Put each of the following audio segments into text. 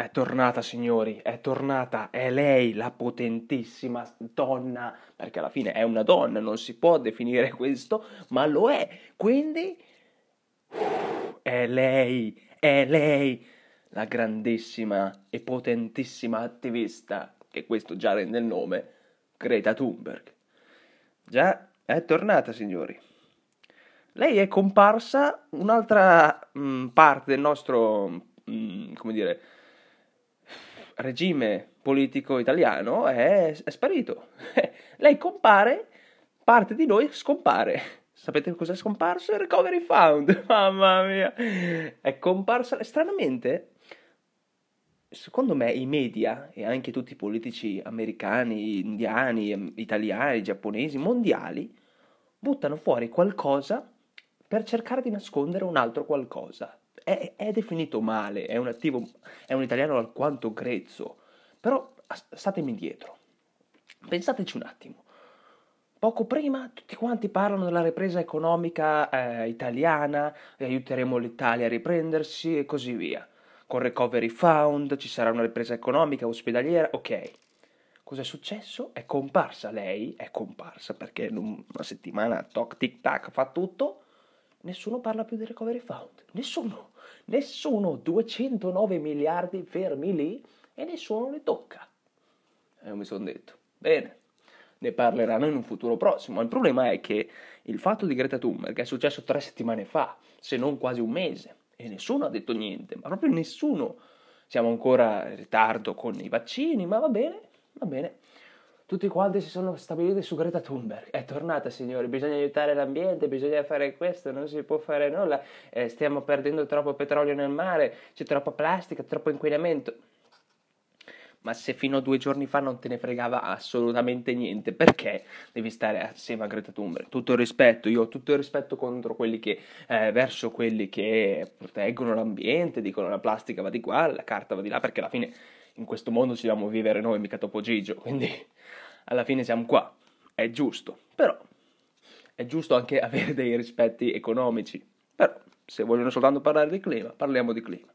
È tornata, signori, è tornata, è lei la potentissima donna, perché alla fine è una donna, non si può definire questo, ma lo è. Quindi è lei, è lei, la grandissima e potentissima attivista, che questo già rende il nome, Greta Thunberg. Già, è tornata, signori. Lei è comparsa un'altra mh, mm, parte del nostro, mh, mm, come dire, regime politico italiano è, è sparito. Lei compare, parte di noi scompare. Sapete cosa è scomparso? Il recovery fund. Mamma mia. È comparsa. Stranamente, secondo me i media e anche tutti i politici americani, indiani, italiani, giapponesi, mondiali, buttano fuori qualcosa per cercare di nascondere un altro qualcosa è, è definito male, è un attivo, è un italiano alquanto grezzo, però statemi indietro. Pensateci un attimo. Poco prima tutti quanti parlano della ripresa economica eh, italiana, aiuteremo l'Italia a riprendersi e così via. Con Recovery Fund ci sarà una ripresa economica, ospedaliera, ok. Cos'è successo? È comparsa lei, è comparsa perché in una settimana, toc tic tac, fa tutto. Nessuno parla più di Recovery Fund, nessuno nessuno, 209 miliardi fermi lì e nessuno li tocca. E io mi sono detto, bene, ne parleranno in un futuro prossimo. Il problema è che il fatto di Greta Thunberg è successo tre settimane fa, se non quasi un mese, e nessuno ha detto niente, ma proprio nessuno. Siamo ancora in ritardo con i vaccini, ma va bene, va bene tutti quanti si sono stabiliti su Greta Thunberg. È tornata, signori, bisogna aiutare l'ambiente, bisogna fare questo, non si può fare nulla, eh, stiamo perdendo troppo petrolio nel mare, c'è troppa plastica, troppo inquinamento. Ma se fino a due giorni fa non te ne fregava assolutamente niente, perché devi stare assieme a Greta Thunberg? Tutto il rispetto, io ho tutto il rispetto contro quelli che, eh, verso quelli che proteggono l'ambiente, dicono la plastica va di qua, la carta va di là, perché alla fine in questo mondo ci dobbiamo vivere noi, mica Topo Gigio, quindi alla fine siamo qua, è giusto, però è giusto anche avere dei rispetti economici, però se vogliono soltanto parlare di clima, parliamo di clima.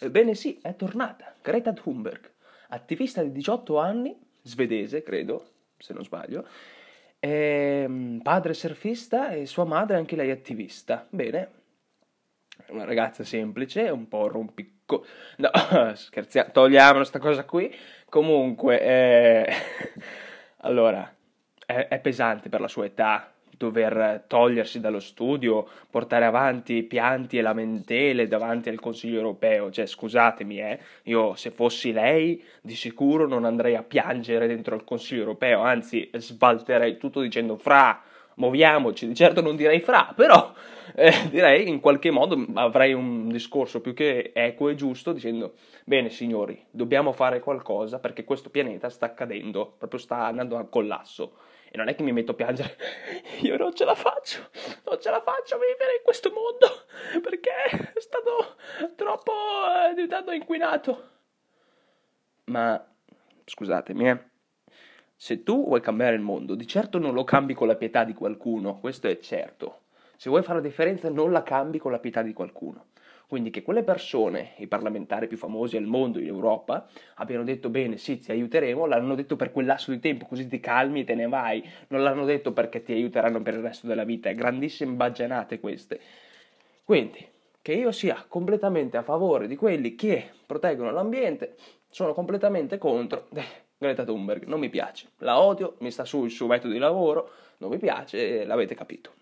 Ebbene sì, è tornata Greta Thunberg, attivista di 18 anni, svedese credo, se non sbaglio, ehm, padre surfista e sua madre anche lei attivista. Bene, una ragazza semplice, un po' rompicco... No, scherziamo, togliamo questa cosa qui. Comunque, eh... allora, è, è pesante per la sua età dover togliersi dallo studio, portare avanti pianti e lamentele davanti al Consiglio europeo. Cioè, scusatemi, eh, io se fossi lei di sicuro non andrei a piangere dentro il Consiglio europeo, anzi sbalterei tutto dicendo fra, muoviamoci, di certo non direi fra, però eh, direi in qualche modo avrei un discorso più che equo e giusto dicendo bene signori, dobbiamo fare qualcosa perché questo pianeta sta cadendo, proprio sta andando al collasso. E non è che mi metto a piangere, io non ce la faccio, non ce la faccio a vivere in questo mondo perché è stato troppo eh, diventato inquinato. Ma scusatemi, eh se tu vuoi cambiare il mondo, di certo non lo cambi con la pietà di qualcuno, questo è certo. Se vuoi fare la differenza, non la cambi con la pietà di qualcuno. Quindi che quelle persone, i parlamentari più famosi al mondo, in Europa, abbiano detto bene, sì, ti aiuteremo, l'hanno detto per quel lasso di tempo, così ti calmi e te ne vai. Non l'hanno detto perché ti aiuteranno per il resto della vita. Grandissime baggianate queste. Quindi, che io sia completamente a favore di quelli che proteggono l'ambiente, sono completamente contro. Greta Thunberg, non mi piace, la odio, mi sta sul suo metodo di lavoro, non mi piace, l'avete capito.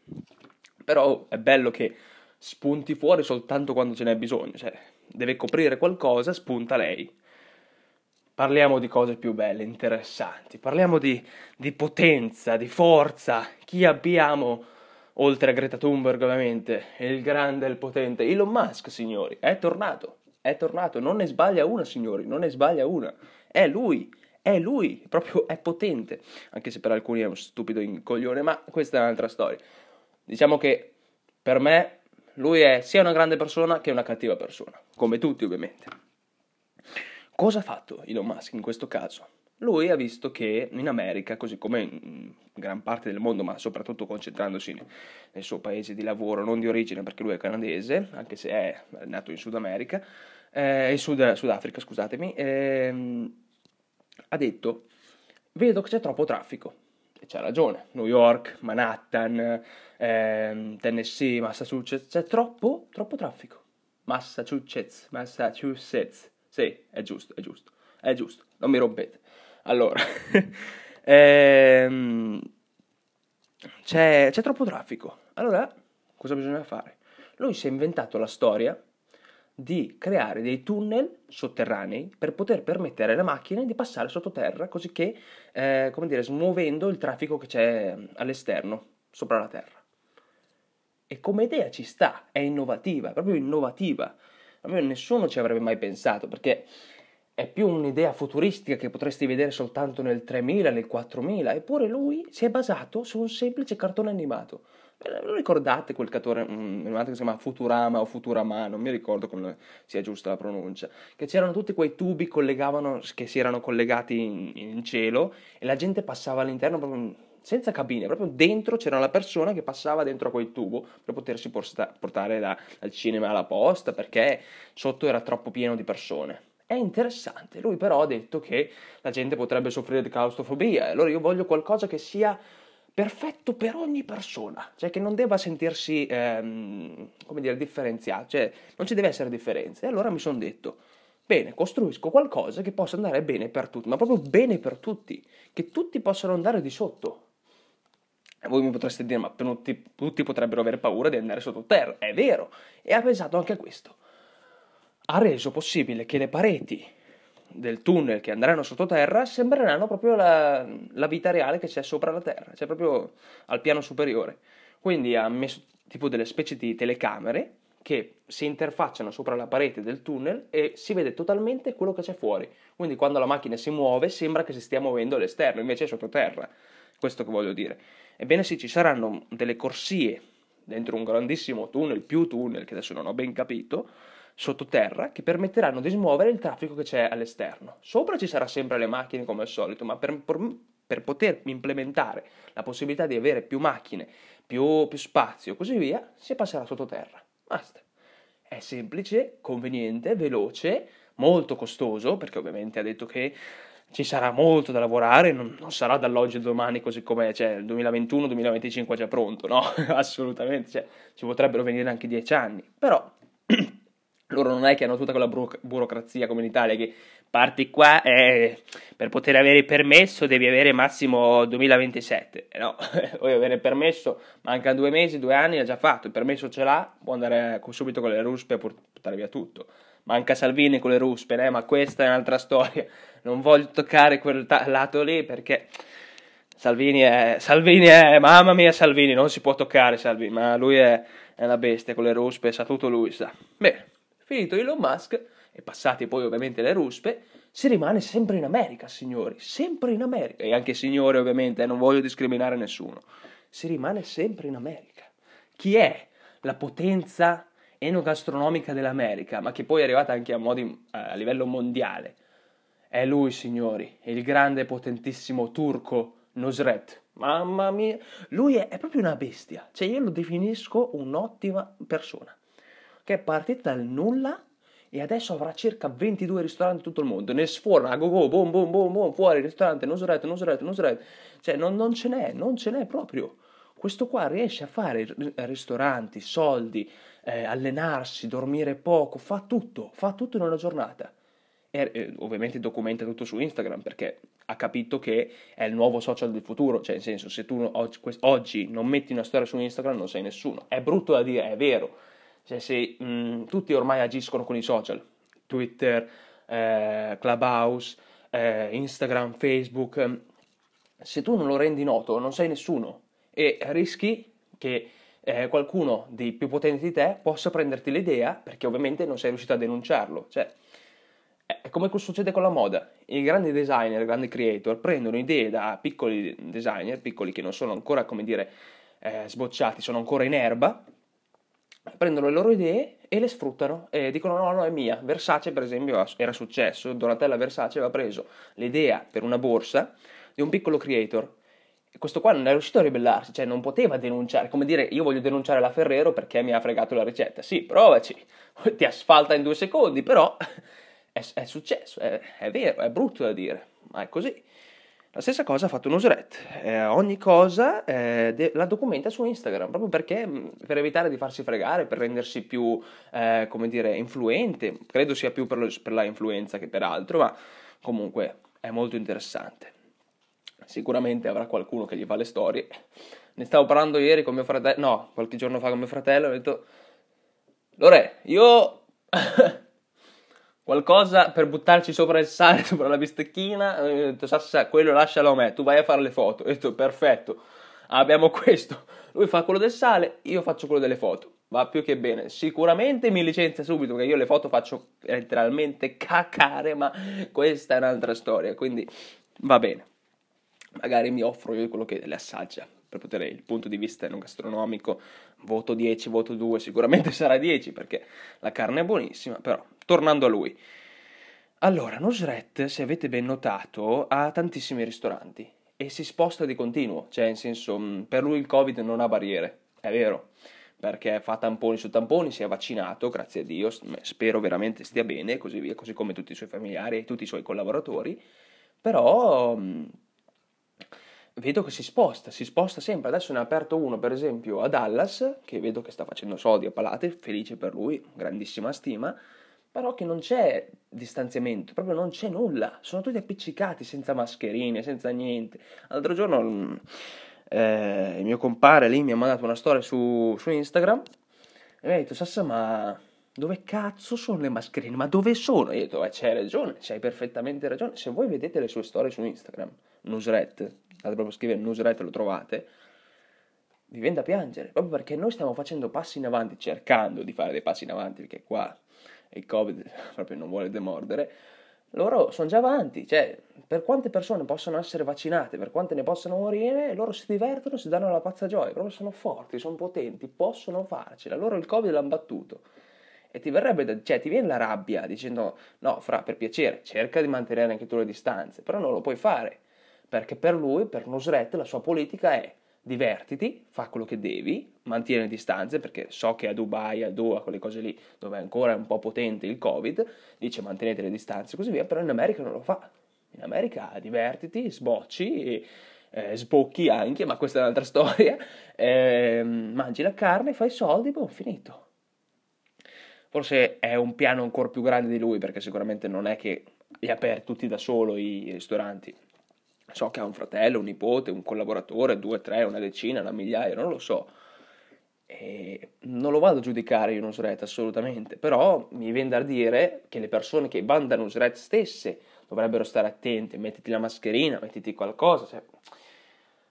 Però è bello che spunti fuori soltanto quando ce n'è bisogno, cioè deve coprire qualcosa, spunta lei. Parliamo di cose più belle, interessanti, parliamo di, di potenza, di forza, chi abbiamo oltre a Greta Thunberg ovviamente, il grande il potente. Elon Musk, signori, è tornato, è tornato, non ne sbaglia una, signori, non ne sbaglia una, è lui, è lui, proprio è potente, anche se per alcuni è uno stupido coglione, ma questa è un'altra storia. Diciamo che per me lui è sia una grande persona che una cattiva persona, come tutti ovviamente. Cosa ha fatto Elon Musk in questo caso? Lui ha visto che in America, così come in gran parte del mondo, ma soprattutto concentrandosi nel suo paese di lavoro, non di origine perché lui è canadese, anche se è nato in Sud America, eh, in Sud, Sudafrica, scusatemi, ehm, ha detto, vedo che c'è troppo traffico. E c'ha ragione, New York, Manhattan, ehm, Tennessee, Massachusetts, c'è troppo, troppo traffico. Massachusetts, Massachusetts, sì, è giusto, è giusto, è giusto, non mi rompete. Allora, ehm, c'è, c'è troppo traffico. Allora, cosa bisogna fare? Lui si è inventato la storia di creare dei tunnel sotterranei per poter permettere alle macchine di passare sottoterra, così che, eh, come dire, smuovendo il traffico che c'è all'esterno, sopra la terra. E come idea ci sta, è innovativa, è proprio innovativa. Proprio nessuno ci avrebbe mai pensato, perché è più un'idea futuristica che potresti vedere soltanto nel 3000, nel 4000, eppure lui si è basato su un semplice cartone animato. Lo ricordate quel cartone animato che si chiama Futurama o Futurama, non mi ricordo come sia giusta la pronuncia, che c'erano tutti quei tubi che si erano collegati in, in cielo e la gente passava all'interno proprio senza cabine, proprio dentro c'era la persona che passava dentro a quel tubo per potersi portare da, dal cinema alla posta perché sotto era troppo pieno di persone. È interessante, lui però ha detto che la gente potrebbe soffrire di claustrofobia, allora io voglio qualcosa che sia perfetto per ogni persona, cioè che non debba sentirsi, ehm, come dire, differenziato, cioè non ci deve essere differenza. E allora mi sono detto, bene, costruisco qualcosa che possa andare bene per tutti, ma proprio bene per tutti, che tutti possano andare di sotto. E voi mi potreste dire, ma tutti, tutti potrebbero avere paura di andare sottoterra, è vero, e ha pensato anche a questo ha reso possibile che le pareti del tunnel che andranno sottoterra sembreranno proprio la, la, vita reale che c'è sopra la terra, cioè proprio al piano superiore. Quindi ha messo tipo delle specie di telecamere che si interfacciano sopra la parete del tunnel e si vede totalmente quello che c'è fuori. Quindi quando la macchina si muove sembra che si stia muovendo all'esterno, invece è sottoterra. Questo che voglio dire. Ebbene sì, ci saranno delle corsie dentro un grandissimo tunnel, più tunnel che adesso non ho ben capito, sottoterra che permetteranno di smuovere il traffico che c'è all'esterno. Sopra ci sarà sempre le macchine come al solito, ma per, per, per poter implementare la possibilità di avere più macchine, più, più spazio e così via, si passerà sottoterra. Basta. È semplice, conveniente, veloce, molto costoso, perché ovviamente ha detto che ci sarà molto da lavorare, non, non sarà dall'oggi al domani così come cioè, il 2021-2025 già pronto, no? Assolutamente, cioè, ci potrebbero venire anche dieci anni, però loro non è che hanno tutta quella buro- burocrazia come in Italia che parti qua e per poter avere il permesso devi avere massimo 2027. Eh no, vuoi avere il permesso, mancano due mesi, due anni, ha già fatto, il permesso ce l'ha, può andare subito con le ruspe e portare via tutto. Manca Salvini con le ruspe, eh, ma questa è un'altra storia. Non voglio toccare quel ta- lato lì perché Salvini è, Salvini è, mamma mia Salvini, non si può toccare Salvini, ma lui è, è una bestia con le ruspe, sa tutto lui, sa. Bene. Finito Elon Musk, e passati poi ovviamente le ruspe, si rimane sempre in America, signori, sempre in America. E anche signori, ovviamente, eh, non voglio discriminare nessuno. Si rimane sempre in America. Chi è la potenza enogastronomica dell'America, ma che poi è arrivata anche a, modi, a livello mondiale? È lui, signori, il grande potentissimo turco Nosret. Mamma mia, lui è, è proprio una bestia. Cioè, io lo definisco un'ottima persona che è partita dal nulla e adesso avrà circa 22 ristoranti in tutto il mondo. Ne sforna, go go, boom, boom, boom, boom, fuori, ristorante, non sorrete, non sorrete, non sorrete. Cioè, non, non ce n'è, non ce n'è proprio. Questo qua riesce a fare ristoranti, soldi, eh, allenarsi, dormire poco, fa tutto, fa tutto in una giornata. E, eh, ovviamente documenta tutto su Instagram perché ha capito che è il nuovo social del futuro, cioè nel senso se tu oggi, oggi non metti una storia su Instagram non sei nessuno. È brutto da dire, è vero, cioè se mh, tutti ormai agiscono con i social, Twitter, eh, Clubhouse, eh, Instagram, Facebook, se tu non lo rendi noto non sei nessuno e rischi che eh, qualcuno dei più potenti di te possa prenderti l'idea perché ovviamente non sei riuscito a denunciarlo. Cioè, è come succede con la moda. I grandi designer, i grandi creator prendono idee da piccoli designer, piccoli che non sono ancora, come dire, eh, sbocciati, sono ancora in erba, prendono le loro idee e le sfruttano e dicono no, no, è mia. Versace, per esempio, era successo, Donatella Versace aveva preso l'idea per una borsa di un piccolo creator. Questo qua non è riuscito a ribellarsi, cioè non poteva denunciare, come dire io voglio denunciare la Ferrero perché mi ha fregato la ricetta. Sì, provaci, ti asfalta in due secondi, però è, è successo, è, è, vero, è brutto da dire, ma è così. La stessa cosa ha fatto Newsret, eh, ogni cosa eh, de- la documenta su Instagram, proprio perché per evitare di farsi fregare, per rendersi più, eh, come dire, influente, credo sia più per, lo, per la influenza che per altro, ma comunque è molto interessante. Sicuramente avrà qualcuno che gli fa le storie. Ne stavo parlando ieri con mio fratello, no, qualche giorno fa con mio fratello, ho detto, Lore, io qualcosa per buttarci sopra il sale, sopra la bistecchina. Ho detto, Sassa, quello lascialo a me, tu vai a fare le foto. Ho detto, perfetto, abbiamo questo. Lui fa quello del sale, io faccio quello delle foto. Va più che bene. Sicuramente mi licenzia subito, perché io le foto faccio letteralmente cacare, ma questa è un'altra storia, quindi va bene. Magari mi offro io quello che le assaggia per poter il punto di vista enogastronomico, voto 10, voto 2, sicuramente sarà 10 perché la carne è buonissima, però tornando a lui. Allora, Nosret, se avete ben notato, ha tantissimi ristoranti e si sposta di continuo, cioè in senso, mm, per lui il Covid non ha barriere, è vero, perché fa tamponi su tamponi, si è vaccinato, grazie a Dio, spero veramente stia bene, così via, così come tutti i suoi familiari e tutti i suoi collaboratori, però mm, vedo che si sposta, si sposta sempre. Adesso ne ha aperto uno, per esempio, a Dallas, che vedo che sta facendo soldi a palate, felice per lui, grandissima stima, però che non c'è distanziamento, proprio non c'è nulla. Sono tutti appiccicati, senza mascherine, senza niente. L'altro giorno mm, eh, il mio compare lì mi ha mandato una storia su, su Instagram e mi ha detto, Sassa, ma dove cazzo sono le mascherine? Ma dove sono? E io ho detto, eh, c'hai ragione, c'hai perfettamente ragione. Se voi vedete le sue storie su Instagram, Nusret, andate proprio a scrivere Nusret, lo trovate, vi viene da piangere, proprio perché noi stiamo facendo passi in avanti, cercando di fare dei passi in avanti, perché qua il Covid proprio non vuole demordere, loro sono già avanti, cioè per quante persone possono essere vaccinate, per quante ne possono morire, loro si divertono, si danno la pazza gioia, proprio sono forti, sono potenti, possono farcela, loro il Covid l'hanno battuto. E ti verrebbe, da, cioè ti viene la rabbia dicendo no, fra, per piacere, cerca di mantenere anche tu le distanze, però non lo puoi fare, perché per lui, per Nusret, la sua politica è divertiti, fa quello che devi, mantieni le distanze, perché so che a Dubai, a Doha, quelle cose lì, dove ancora è un po' potente il Covid, dice mantenete le distanze e così via, però in America non lo fa. In America divertiti, sbocci, eh, sbocchi anche, ma questa è un'altra storia, eh, mangi la carne, fai soldi, boh, finito. Forse è un piano ancora più grande di lui, perché sicuramente non è che li ha aperti tutti da solo i ristoranti. So che ha un fratello, un nipote, un collaboratore, due, tre, una decina, una migliaia, non lo so. E non lo vado a giudicare io Nusret assolutamente, però mi viene da dire che le persone che vanno da Nusret stesse dovrebbero stare attente, mettiti la mascherina, mettiti qualcosa. Cioè,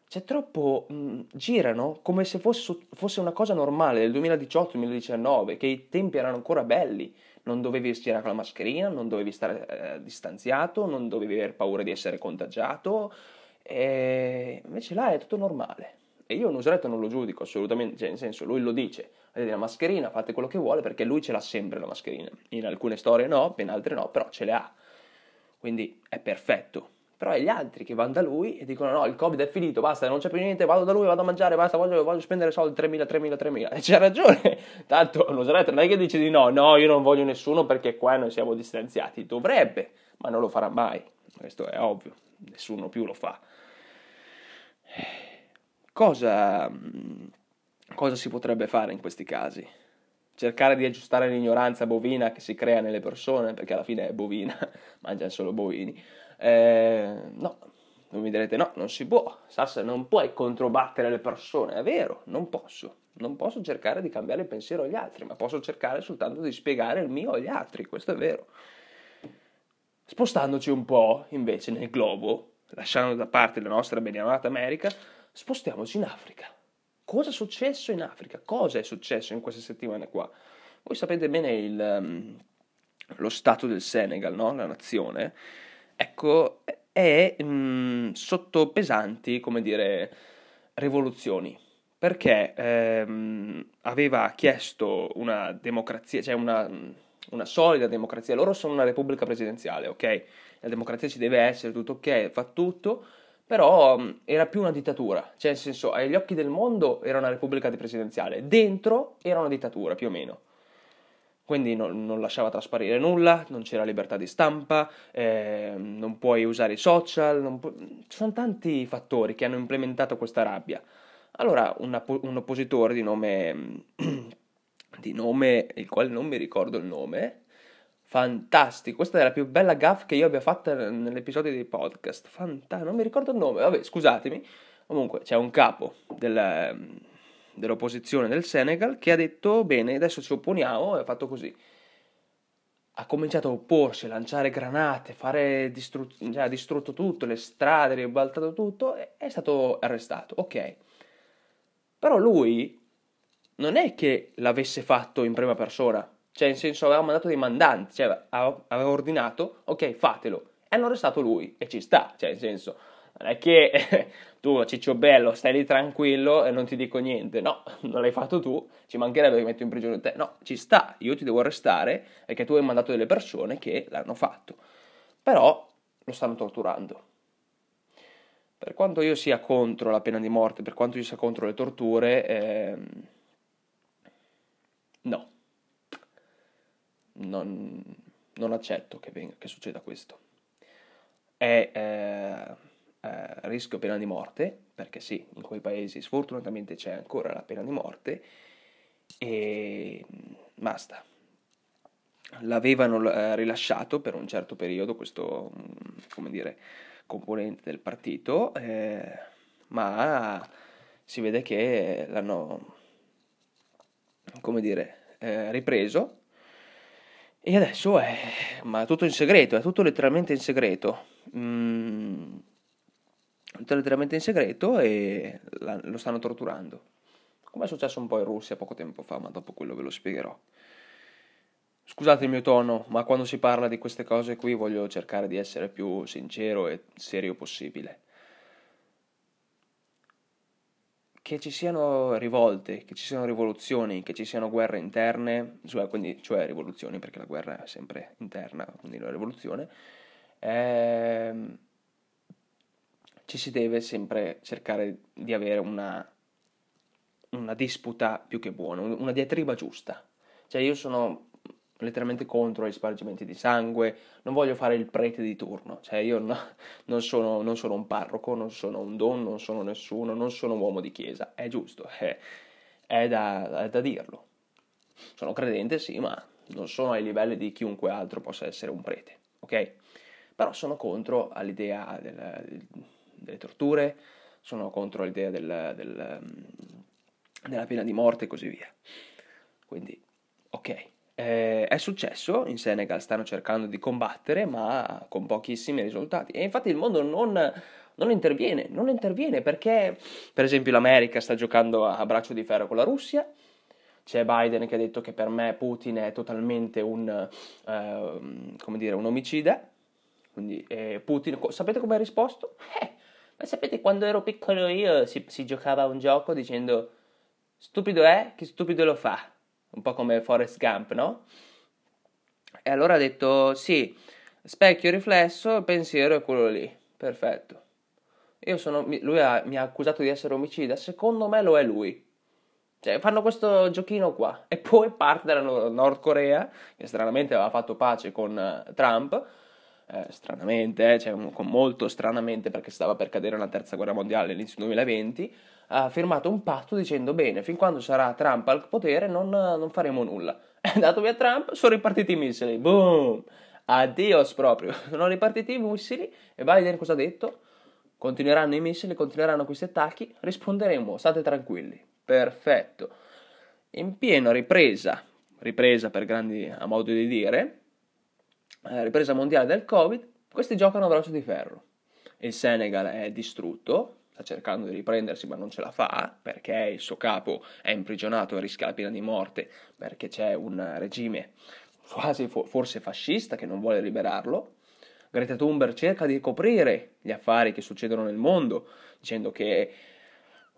c'è troppo. Mh, girano come se fosse, fosse, una cosa normale del 2018-2019, che i tempi erano ancora belli. Non dovevi stirare con la mascherina, non dovevi stare eh, distanziato, non dovevi aver paura di essere contagiato. E invece là è tutto normale. E io Nusretto non lo giudico assolutamente, cioè nel senso, lui lo dice, avete la mascherina, fate quello che vuole, perché lui ce l'ha sempre la mascherina. In alcune storie no, in altre no, però ce le ha. Quindi è perfetto però è gli altri che vanno da lui e dicono no, il covid è finito, basta, non c'è più niente, vado da lui, vado a mangiare, basta, voglio, voglio spendere soldi, 3.000, 3.000, 3.000. E c'ha ragione, tanto lo Nosretto non è che dice di no, no, io non voglio nessuno perché qua noi siamo distanziati, dovrebbe, ma non lo farà mai, questo è ovvio, nessuno più lo fa. Cosa, cosa si potrebbe fare in questi casi? cercare di aggiustare l'ignoranza bovina che si crea nelle persone, perché alla fine è bovina, mangiano solo bovini, eh, no, non mi direte no, non si può, Sassa non puoi controbattere le persone, è vero, non posso, non posso cercare di cambiare il pensiero agli altri, ma posso cercare soltanto di spiegare il mio agli altri, questo è vero. Spostandoci un po' invece nel globo, lasciando da parte la nostra beniamata America, spostiamoci in Africa. Cosa è successo in Africa? Cosa è successo in queste settimane qua? Voi sapete bene il, um, lo stato del Senegal, no? la nazione, ecco, è mh, mm, sotto pesanti, come dire, rivoluzioni, perché ehm, aveva chiesto una democrazia, cioè una, una, solida democrazia, loro sono una repubblica presidenziale, ok? La democrazia ci deve essere, tutto ok, fa tutto, però mm, era più una dittatura, cioè nel senso, agli occhi del mondo era una repubblica presidenziale, dentro era una dittatura più o meno. Quindi non, non lasciava trasparire nulla, non c'era libertà di stampa, eh, non puoi usare i social, pu- ci sono tanti fattori che hanno implementato questa rabbia. Allora un, un oppositore di nome, di nome, il quale non mi ricordo il nome, Fantastico, questa è la più bella gaff che io abbia fatta nell'episodio di podcast. Fantastico, non mi ricordo il nome, vabbè, scusatemi. Comunque c'è un capo del, dell'opposizione del Senegal che ha detto bene, adesso ci opponiamo e ha fatto così. Ha cominciato a opporsi, a lanciare granate, fare distru- cioè, ha distrutto tutto, le strade, ribaltato tutto e è stato arrestato. Ok. Però lui non è che l'avesse fatto in prima persona cioè, in senso, aveva mandato dei mandanti, cioè, aveva ordinato, ok, fatelo. E hanno arrestato lui, e ci sta, cioè, in senso, non è che tu, Ciccio Bello, stai lì tranquillo e non ti dico niente. No, non l'hai fatto tu, ci mancherebbe che metto in prigione te. No, ci sta, io ti devo arrestare perché tu hai mandato delle persone che l'hanno fatto. Però lo stanno torturando. Per quanto io sia contro la pena di morte, per quanto io sia contro le torture, ehm, no non, non accetto che, venga, che, succeda questo. È eh, eh, rischio pena di morte, perché sì, in quei paesi sfortunatamente c'è ancora la pena di morte, e basta. L'avevano eh, rilasciato per un certo periodo questo, mm, come dire, componente del partito, eh, ma si vede che l'hanno, come dire, eh, ripreso e adesso è ma tutto in segreto, è tutto letteralmente in segreto. Mm, letteralmente in segreto e la, lo stanno torturando. Come è successo un po' in Russia poco tempo fa, ma dopo quello ve lo spiegherò. Scusate il mio tono, ma quando si parla di queste cose qui voglio cercare di essere più sincero e serio possibile. che ci siano rivolte, che ci siano rivoluzioni, che ci siano guerre interne, cioè, quindi, cioè rivoluzioni, perché la guerra è sempre interna, quindi la rivoluzione, ehm, ci si deve sempre cercare di avere una, una disputa più che buona, una diatriba giusta. Cioè io sono letteralmente contro gli spargimenti di sangue, non voglio fare il prete di turno, cioè io no, non, sono, non, sono, un parroco, non sono un don, non sono nessuno, non sono un uomo di chiesa, è giusto, è, è, da, è da dirlo. Sono credente, sì, ma non sono ai livelli di chiunque altro possa essere un prete, ok? Però sono contro all'idea del, delle torture, sono contro l'idea del, del, della pena di morte e così via. Quindi, ok. Eh, è successo, in Senegal stanno cercando di combattere, ma con pochissimi risultati. E infatti il mondo non, non interviene, non interviene perché, per esempio, l'America sta giocando a braccio di ferro con la Russia. C'è Biden che ha detto che per me Putin è totalmente un, eh, come dire, un omicida. Quindi eh, Putin, sapete come ha risposto? Eh, ma sapete quando ero piccolo io si, si giocava a un gioco dicendo stupido è, chi stupido lo fa un po' come Forrest Gump, no? E allora ha detto, sì, specchio riflesso, pensiero è quello lì, perfetto. Sono, lui ha, mi ha accusato di essere omicida, secondo me lo è lui. Cioè, fanno questo giochino qua. E poi parte dalla Nord Corea, che stranamente aveva fatto pace con uh, Trump, eh, stranamente, eh, cioè, molto stranamente perché stava per cadere la terza guerra mondiale all'inizio 2020, ha firmato un patto dicendo bene, fin quando sarà Trump al potere non, non faremo nulla. È andato via Trump, sono ripartiti i missili, boom, addios proprio, sono ripartiti i missili e Biden cosa ha detto? Continueranno i missili, continueranno questi attacchi, risponderemo, state tranquilli, perfetto. In piena ripresa, ripresa per grandi a modo di dire, ripresa mondiale del Covid, questi giocano a braccio di ferro. Il Senegal è distrutto, sta cercando di riprendersi ma non ce la fa perché il suo capo è imprigionato e rischia la pena di morte perché c'è un regime quasi forse fascista che non vuole liberarlo. Greta Thunberg cerca di coprire gli affari che succedono nel mondo dicendo che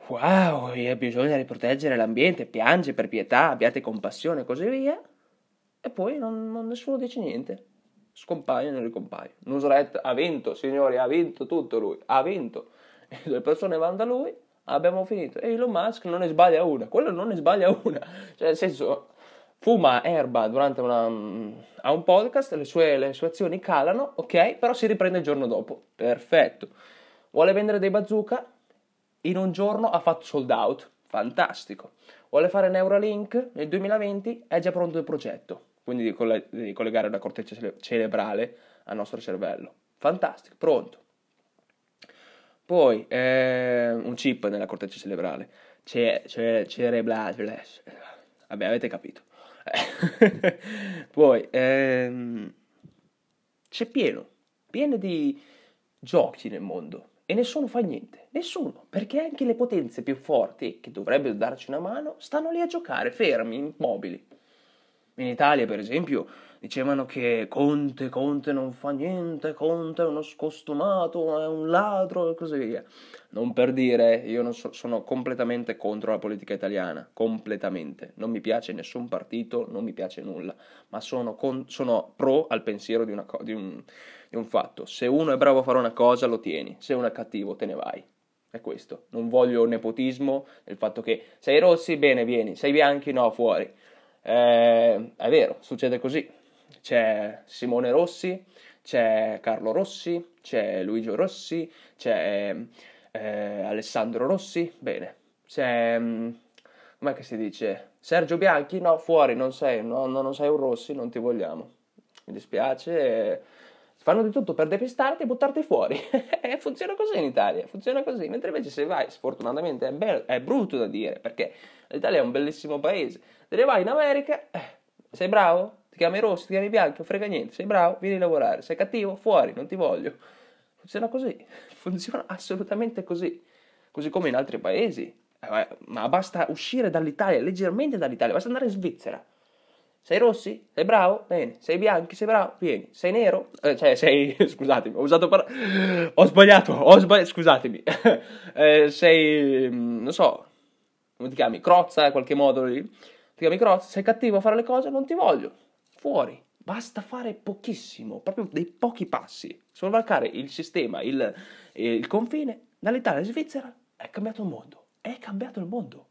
wow, bisogna riproteggere l'ambiente, piange per pietà, abbiate compassione e così via. E poi non, non, nessuno dice niente. Scompaiono e ricompaiono. Nusret ha vinto, signori, ha vinto tutto lui, ha vinto. E le persone vanno da lui, abbiamo finito. E Elon Musk non ne sbaglia una, quello non ne sbaglia una. Cioè, nel senso, fuma erba durante una, a un podcast, le sue, le sue azioni calano, ok, però si riprende il giorno dopo. Perfetto. Vuole vendere dei bazooka? In un giorno ha fatto sold out. Fantastico. Vuole fare Neuralink? Nel 2020 è già pronto il progetto. Quindi di, coll- di collegare una corteccia cerebrale al nostro cervello. Fantastico, pronto. Poi eh, un chip nella corteccia cerebrale. Ce- ce- cerebrale. Vabbè, avete capito. Poi ehm, c'è pieno, pieno di giochi nel mondo e nessuno fa niente, nessuno, perché anche le potenze più forti, che dovrebbero darci una mano, stanno lì a giocare, fermi, immobili. In Italia, per esempio, dicevano che Conte, Conte non fa niente, Conte è uno scostumato, è un ladro e così via. Non per dire, io so, sono completamente contro la politica italiana, completamente. Non mi piace nessun partito, non mi piace nulla, ma sono, con, sono pro al pensiero di, una, di, un, di un fatto. Se uno è bravo a fare una cosa, lo tieni, se uno è cattivo, te ne vai. È questo. Non voglio nepotismo, il fatto che sei rossi, bene, vieni, sei bianchi, no, fuori eh, è vero, succede così. C'è Simone Rossi, c'è Carlo Rossi, c'è Luigi Rossi, c'è eh, Alessandro Rossi, bene. C'è, mm, com'è che si dice? Sergio Bianchi, no, fuori, non sei, no, no, non sei un Rossi, non ti vogliamo. Mi dispiace, fanno di tutto per depistarti e buttarti fuori. Funziona così in Italia, funziona così. Mentre invece se vai, sfortunatamente è, bello, è brutto da dire, perché l'Italia è un bellissimo paese. Te ne vai in America, eh, sei bravo? Ti chiami rosso, ti chiami bianco, frega niente, sei bravo, vieni a lavorare. Sei cattivo, fuori, non ti voglio. Funziona così, funziona assolutamente così. Così come in altri paesi. Eh, ma basta uscire dall'Italia, leggermente dall'Italia, basta andare in Svizzera sei rossi? Sei bravo? Bene. Sei bianchi? Sei bravo? Vieni. Sei nero? Eh, cioè, sei... Scusatemi, ho usato par... Ho sbagliato, ho sbagliato... Scusatemi. eh, sei... Mm, non so... Come ti chiami? Crozza, in qualche modo lì. Ti chiami Crozza? Sei cattivo a fare le cose? Non ti voglio. Fuori. Basta fare pochissimo, proprio dei pochi passi. Sorvarcare il sistema, il, il confine, dall'Italia alla Svizzera, è cambiato il mondo. È cambiato il mondo.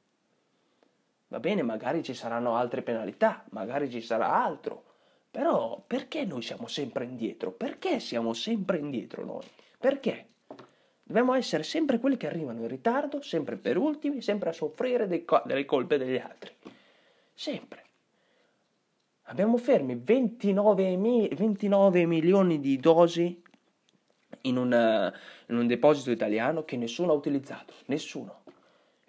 Va bene, magari ci saranno altre penalità, magari ci sarà altro. Però perché noi siamo sempre indietro? Perché siamo sempre indietro noi? Perché? Dobbiamo essere sempre quelli che arrivano in ritardo, sempre per ultimi, sempre a soffrire co- delle colpe degli altri. Sempre. Abbiamo fermi 29, mi- 29 milioni di dosi in, una, in un deposito italiano che nessuno ha utilizzato. Nessuno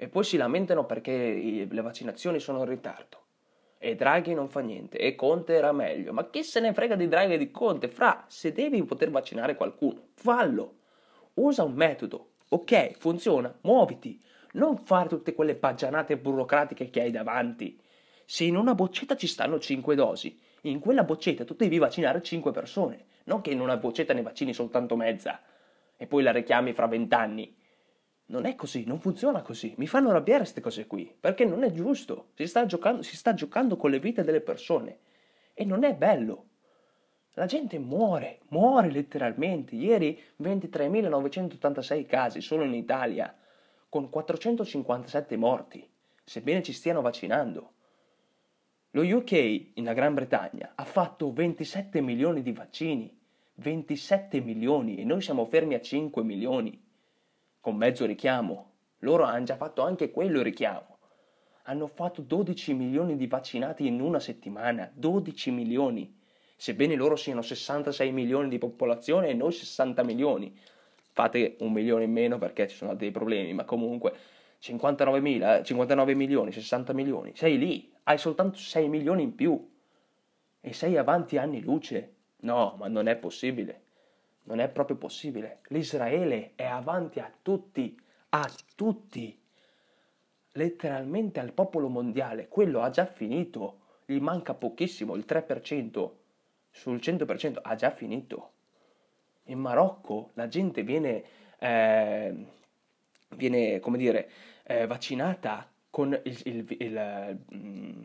e poi si lamentano perché le vaccinazioni sono in ritardo. E Draghi non fa niente, e Conte era meglio. Ma chi se ne frega di Draghi e di Conte? Fra, se devi poter vaccinare qualcuno, fallo. Usa un metodo. Ok, funziona, muoviti. Non fare tutte quelle baggianate burocratiche che hai davanti. Se in una boccetta ci stanno 5 dosi, in quella boccetta tu devi vaccinare 5 persone. Non che in una boccetta ne vaccini soltanto mezza. E poi la richiami fra 20 anni. Non è così, non funziona così. Mi fanno arrabbiare queste cose qui, perché non è giusto. Si sta giocando, si sta giocando con le vite delle persone e non è bello. La gente muore, muore letteralmente. Ieri 23.986 casi solo in Italia, con 457 morti, sebbene ci stiano vaccinando. Lo UK, in Gran Bretagna, ha fatto 27 milioni di vaccini. 27 milioni e noi siamo fermi a 5 milioni con mezzo richiamo. Loro hanno già fatto anche quello richiamo. Hanno fatto 12 milioni di vaccinati in una settimana, 12 milioni. Sebbene loro siano 66 milioni di popolazione e noi 60 milioni. Fate un milione in meno perché ci sono dei problemi, ma comunque 59, 59 milioni, 60 milioni. Sei lì, hai soltanto 6 milioni in più. E sei avanti anni luce. No, ma non è possibile. Non è proprio possibile. L'Israele è avanti a tutti, a tutti. Letteralmente al popolo mondiale. Quello ha già finito. Gli manca pochissimo, il 3%. Sul 100% ha già finito. In Marocco la gente viene, eh, viene come dire, eh, vaccinata con il, il, il, mm,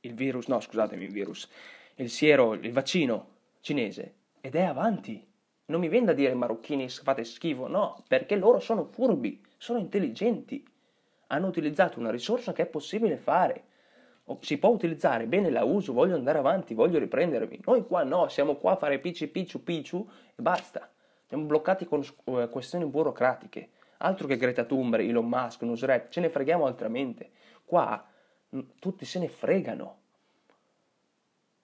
il virus, no scusatemi il virus, il siero, il vaccino cinese ed è avanti. Non mi viene a dire marocchini fate schifo, no, perché loro sono furbi, sono intelligenti. Hanno utilizzato una risorsa che è possibile fare. Si può utilizzare, bene la uso, voglio andare avanti, voglio riprendermi. Noi qua no, siamo qua a fare picci picciu picciu e basta. Siamo bloccati con eh, questioni burocratiche. Altro che Greta Thunberg, Elon Musk, Nusret, ce ne freghiamo altramente. Qua tutti se ne fregano.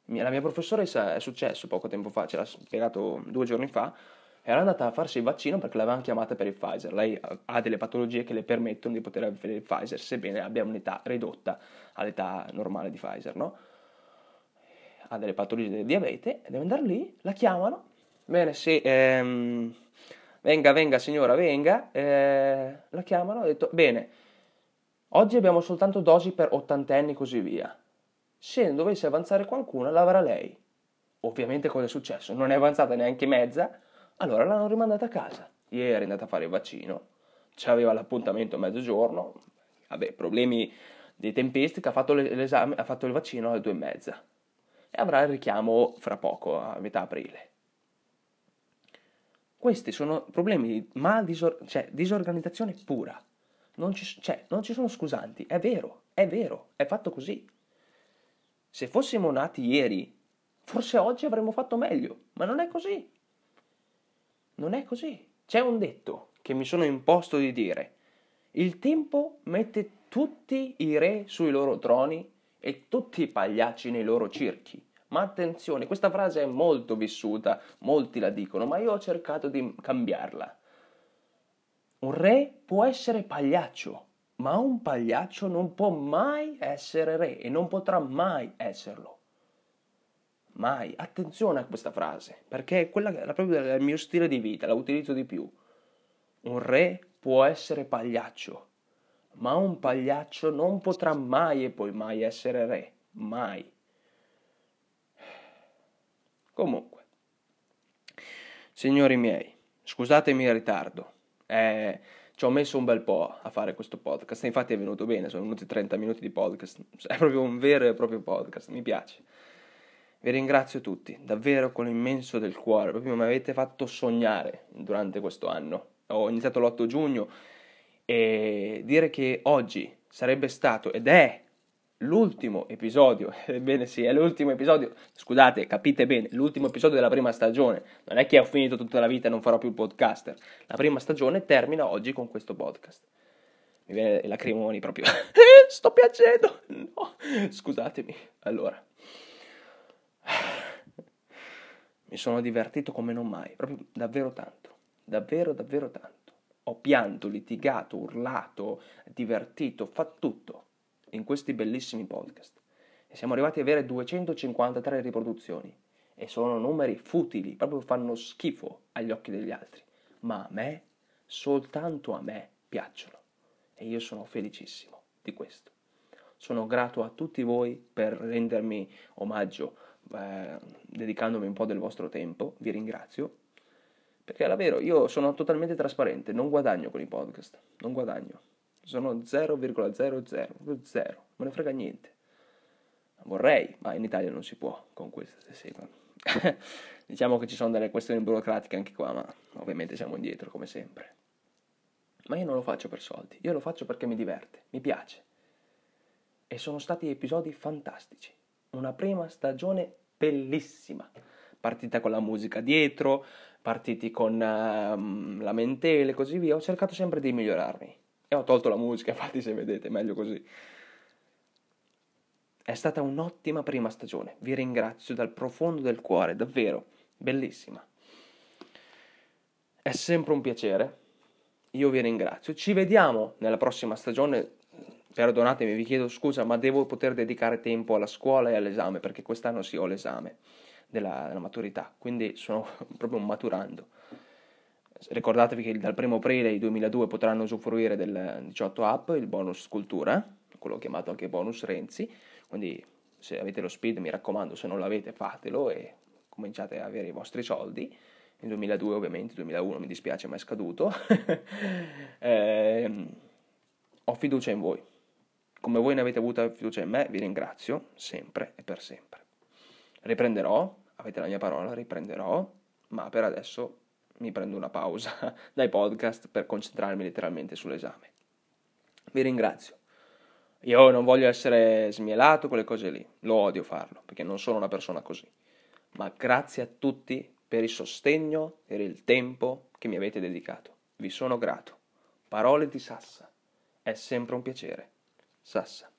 La mia professoressa è successo poco tempo fa, ce l'ha spiegato due giorni fa, era andata a farsi il vaccino perché l'avevano chiamata per il Pfizer. Lei ha delle patologie che le permettono di poter avere il Pfizer, sebbene abbia un'età ridotta all'età normale di Pfizer, no? Ha delle patologie del diabete, deve andare lì, la chiamano. Bene, sì, ehm, venga, venga signora, venga. Eh, la chiamano, ha detto, bene, oggi abbiamo soltanto dosi per ottantenni e così via se ne dovesse avanzare qualcuna l'avrà lei. Ovviamente cosa è successo? Non è avanzata neanche mezza, allora l'hanno rimandata a casa. Ieri è andata a fare il vaccino, aveva l'appuntamento a mezzogiorno, vabbè, problemi di tempistica, ha fatto, l'esame, ha fatto il vaccino alle due e mezza e avrà il richiamo fra poco, a metà aprile. Questi sono problemi di mal disor- cioè, disorganizzazione pura. Non ci, cioè, non ci sono scusanti, è vero, è vero, è fatto così. Se fossimo nati ieri, forse oggi avremmo fatto meglio, ma non è così. Non è così. C'è un detto che mi sono imposto di dire. Il tempo mette tutti i re sui loro troni e tutti i pagliacci nei loro circhi. Ma attenzione, questa frase è molto vissuta, molti la dicono, ma io ho cercato di cambiarla. Un re può essere pagliaccio, ma un pagliaccio non può mai essere re e non potrà mai esserlo. Mai. Attenzione a questa frase, perché è quella è proprio del mio stile di vita, la utilizzo di più. Un re può essere pagliaccio, ma un pagliaccio non potrà mai e poi mai essere re. Mai. Comunque, signori miei, scusatemi il ritardo. Eh, ci ho messo un bel po' a fare questo podcast, infatti è venuto bene, sono venuti 30 minuti di podcast, è proprio un vero e proprio podcast, mi piace. Vi ringrazio tutti, davvero con l'immenso del cuore, proprio mi avete fatto sognare durante questo anno. Ho iniziato l'8 giugno e dire che oggi sarebbe stato ed è l'ultimo episodio, ebbene sì, è l'ultimo episodio, scusate, capite bene, l'ultimo episodio della prima stagione, non è che ho finito tutta la vita e non farò più podcaster, la prima stagione termina oggi con questo podcast. Mi viene i lacrimoni proprio, sto piacendo, no, scusatemi, allora, mi sono divertito come non mai, proprio davvero tanto, davvero, davvero tanto. Ho pianto, litigato, urlato, divertito, fatto tutto in questi bellissimi podcast. E siamo arrivati ad avere 253 riproduzioni. E sono numeri futili, proprio fanno schifo agli occhi degli altri. Ma a me, soltanto a me, piacciono. E io sono felicissimo di questo. Sono grato a tutti voi per rendermi omaggio, eh, dedicandomi un po' del vostro tempo. Vi ringrazio. Perché davvero io sono totalmente trasparente, non guadagno con i podcast, non guadagno sono 0,00, me ne frega niente. Vorrei, ma in Italia non si può con questo. Sì, diciamo che ci sono delle questioni burocratiche anche qua, ma ovviamente siamo indietro come sempre. Ma io non lo faccio per soldi, io lo faccio perché mi diverte, mi piace. E sono stati episodi fantastici. Una prima stagione bellissima. Partita con la musica dietro, partiti con uh, lamentele e così via. Ho cercato sempre di migliorarmi e ho tolto la musica, infatti se vedete meglio così. È stata un'ottima prima stagione, vi ringrazio dal profondo del cuore, davvero, bellissima. È sempre un piacere, io vi ringrazio. Ci vediamo nella prossima stagione. Perdonatemi, vi chiedo scusa, ma devo poter dedicare tempo alla scuola e all'esame, perché quest'anno sì ho l'esame della, della maturità, quindi sono proprio maturando. Ricordatevi che dal 1 aprile del 2002 potranno usufruire del 18 app, il bonus cultura, quello chiamato anche bonus Renzi, quindi se avete lo speed mi raccomando, se non l'avete fatelo e cominciate a avere i vostri soldi. Nel 2002 ovviamente, 2001 mi dispiace ma è scaduto. eh, ho fiducia in voi. Come voi ne avete avuta fiducia in me, vi ringrazio sempre e per sempre. Riprenderò, avete la mia parola, riprenderò ma per adesso mi prendo una pausa dai podcast per concentrarmi letteralmente sull'esame. Vi ringrazio. Io non voglio essere smielato, quelle cose lì, lo odio farlo, perché non sono una persona così. Ma grazie a tutti per il sostegno, per il tempo che mi avete dedicato. Vi sono grato. Parole di Sassa. È sempre un piacere. Sassa.